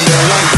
I know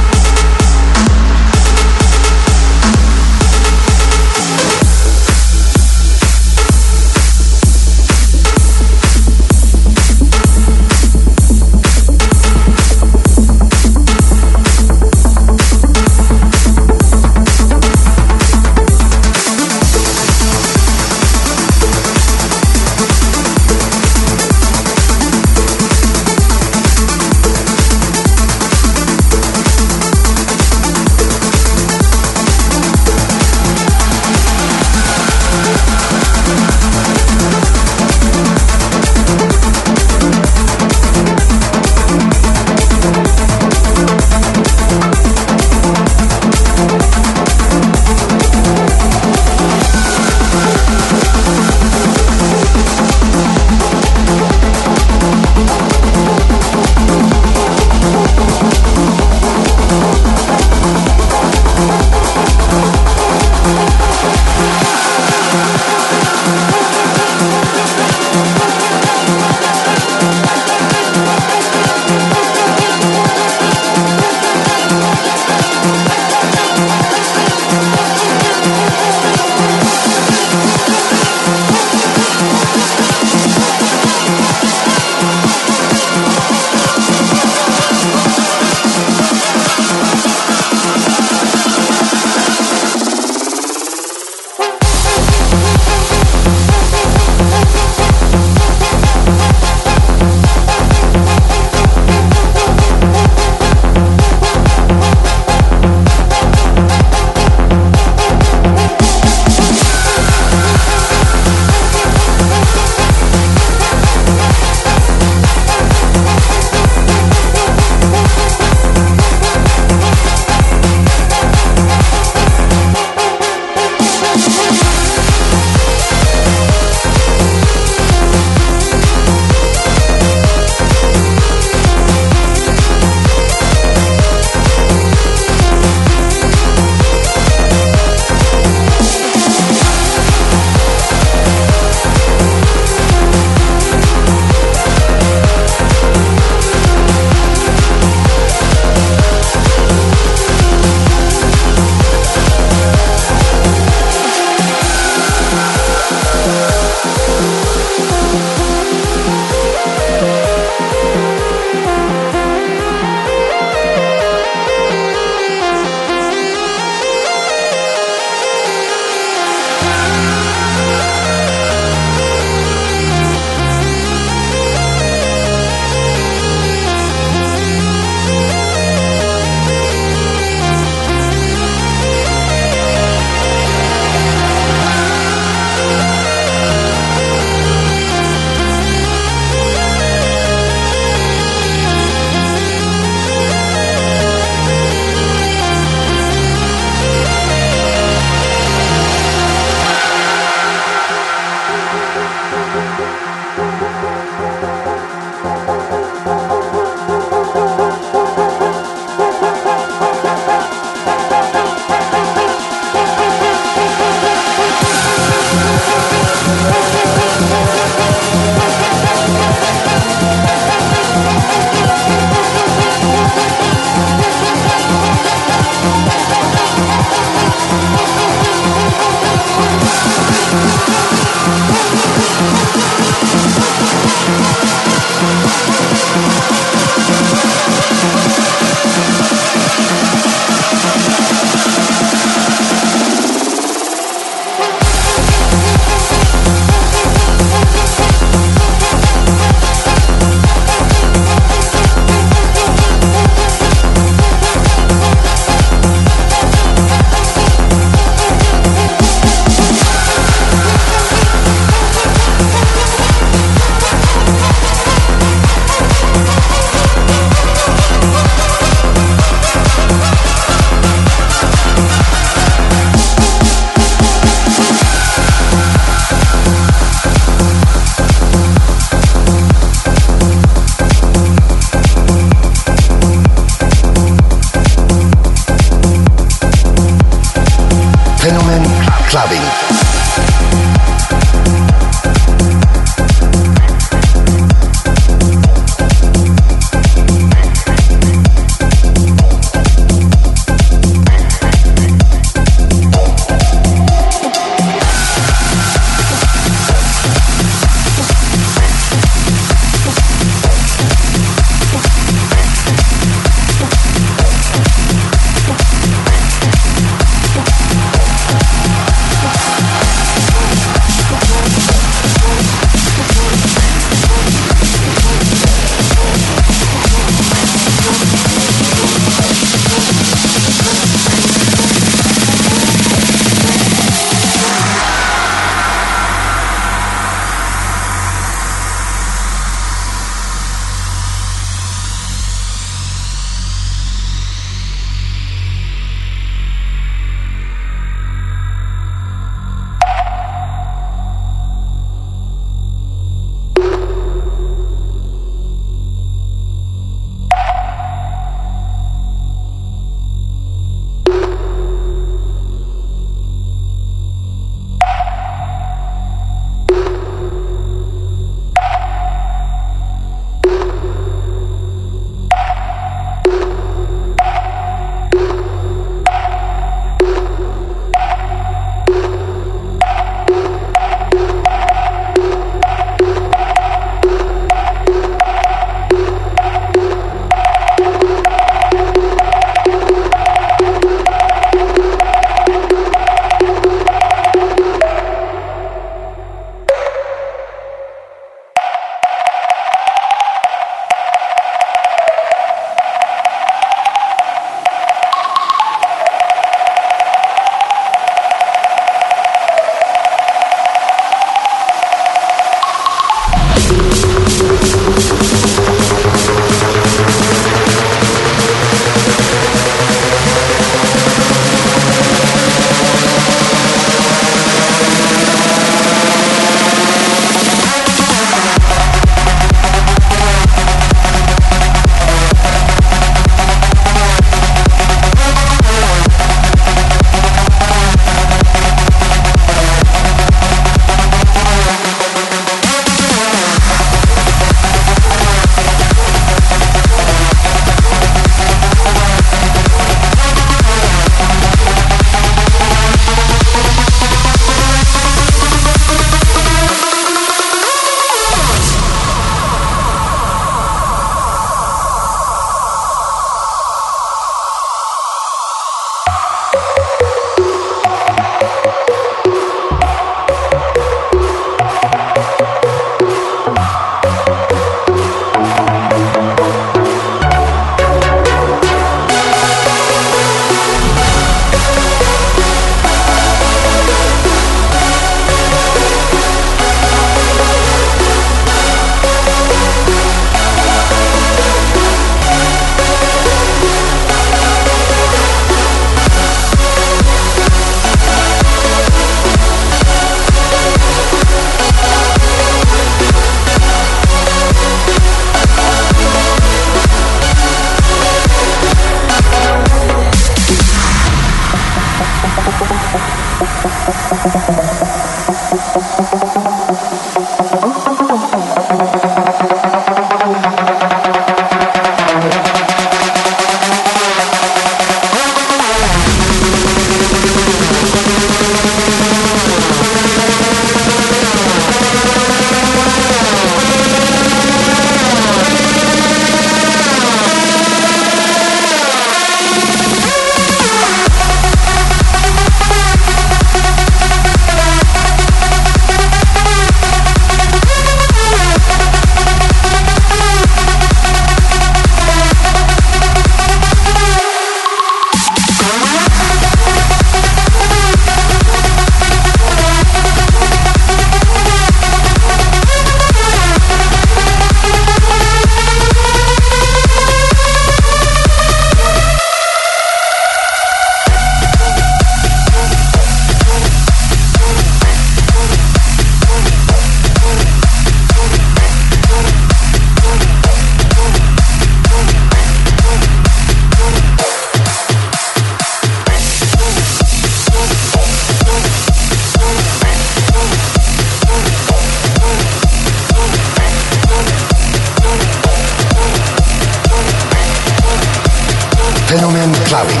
Phenomen Clubbing.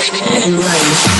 and run.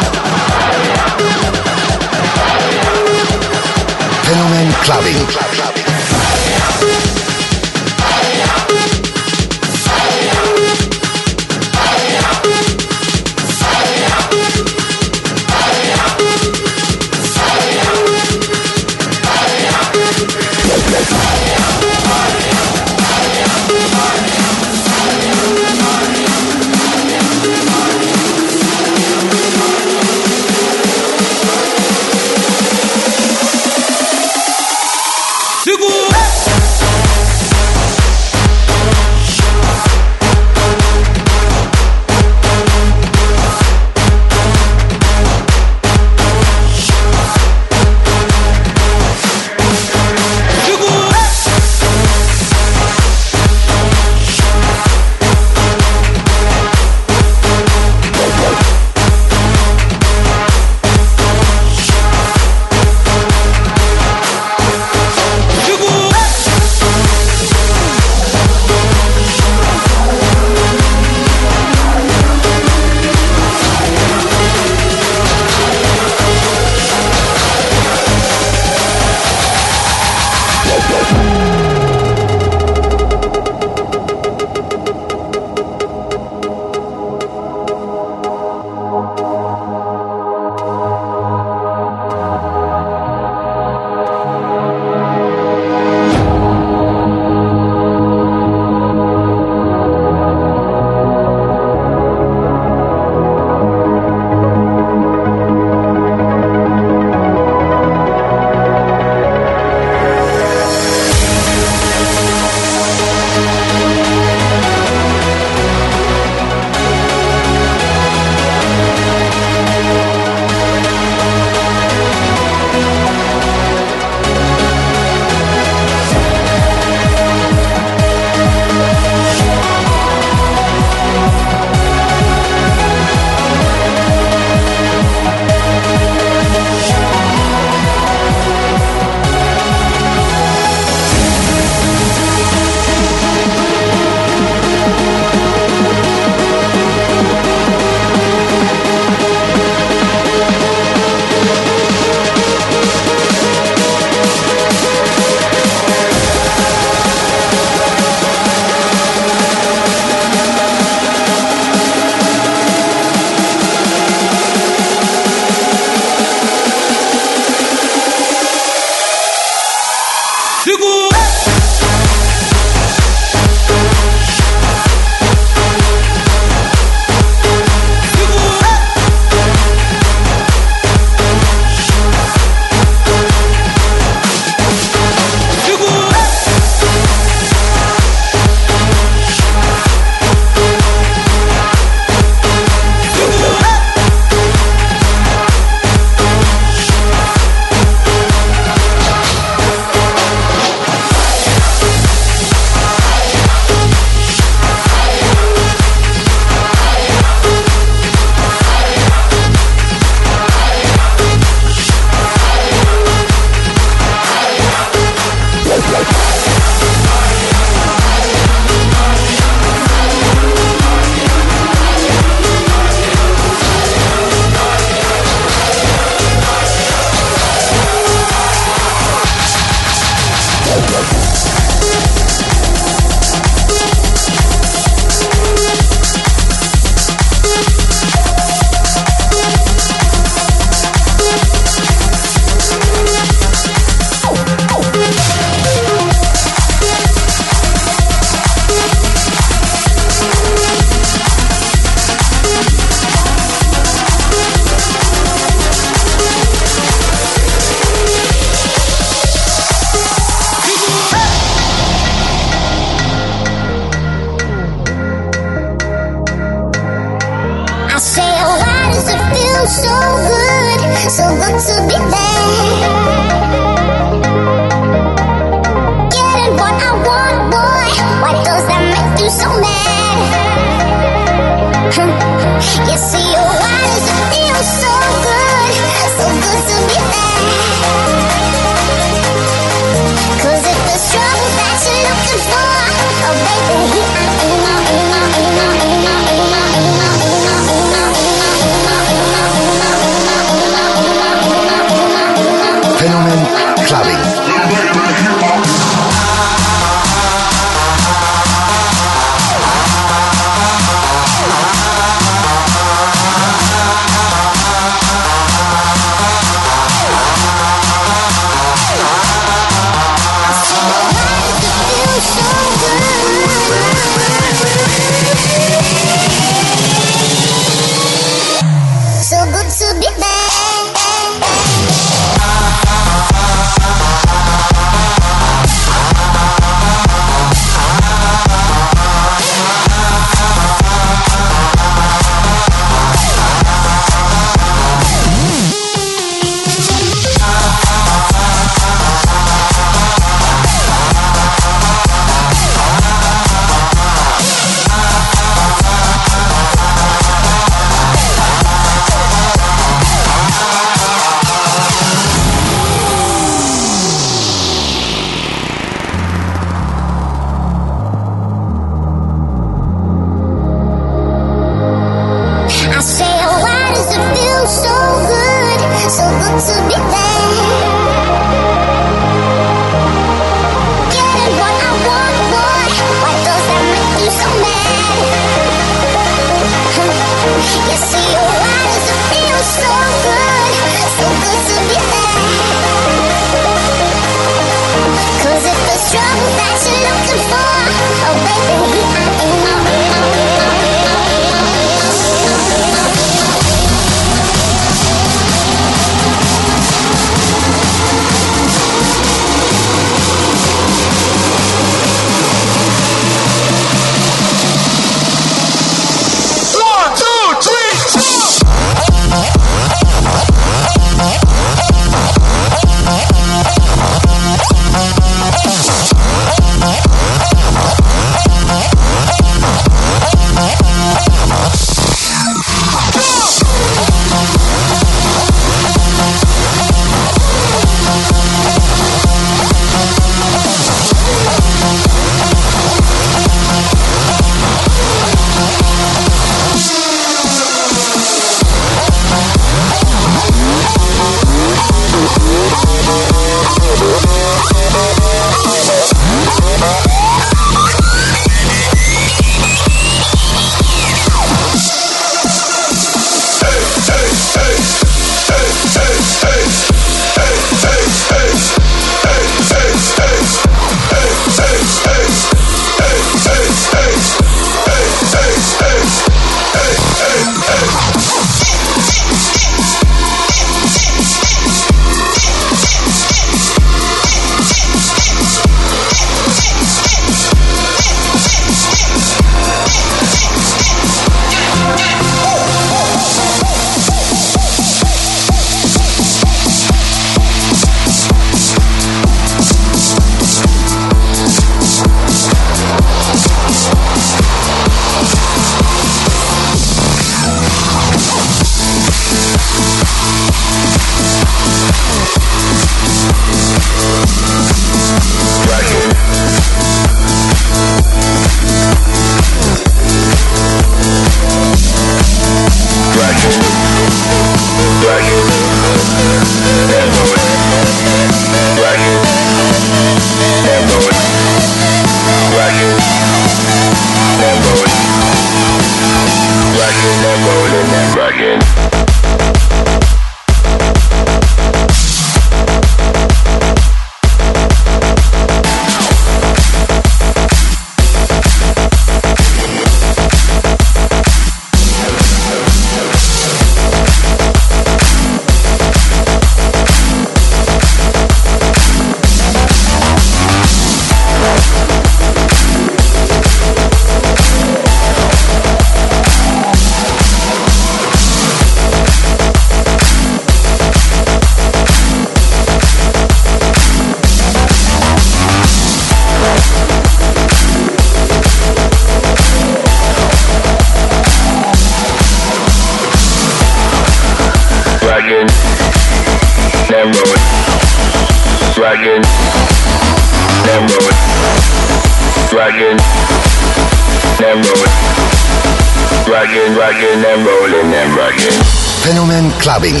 Clubbing.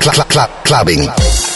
Cl cl cl clubbing.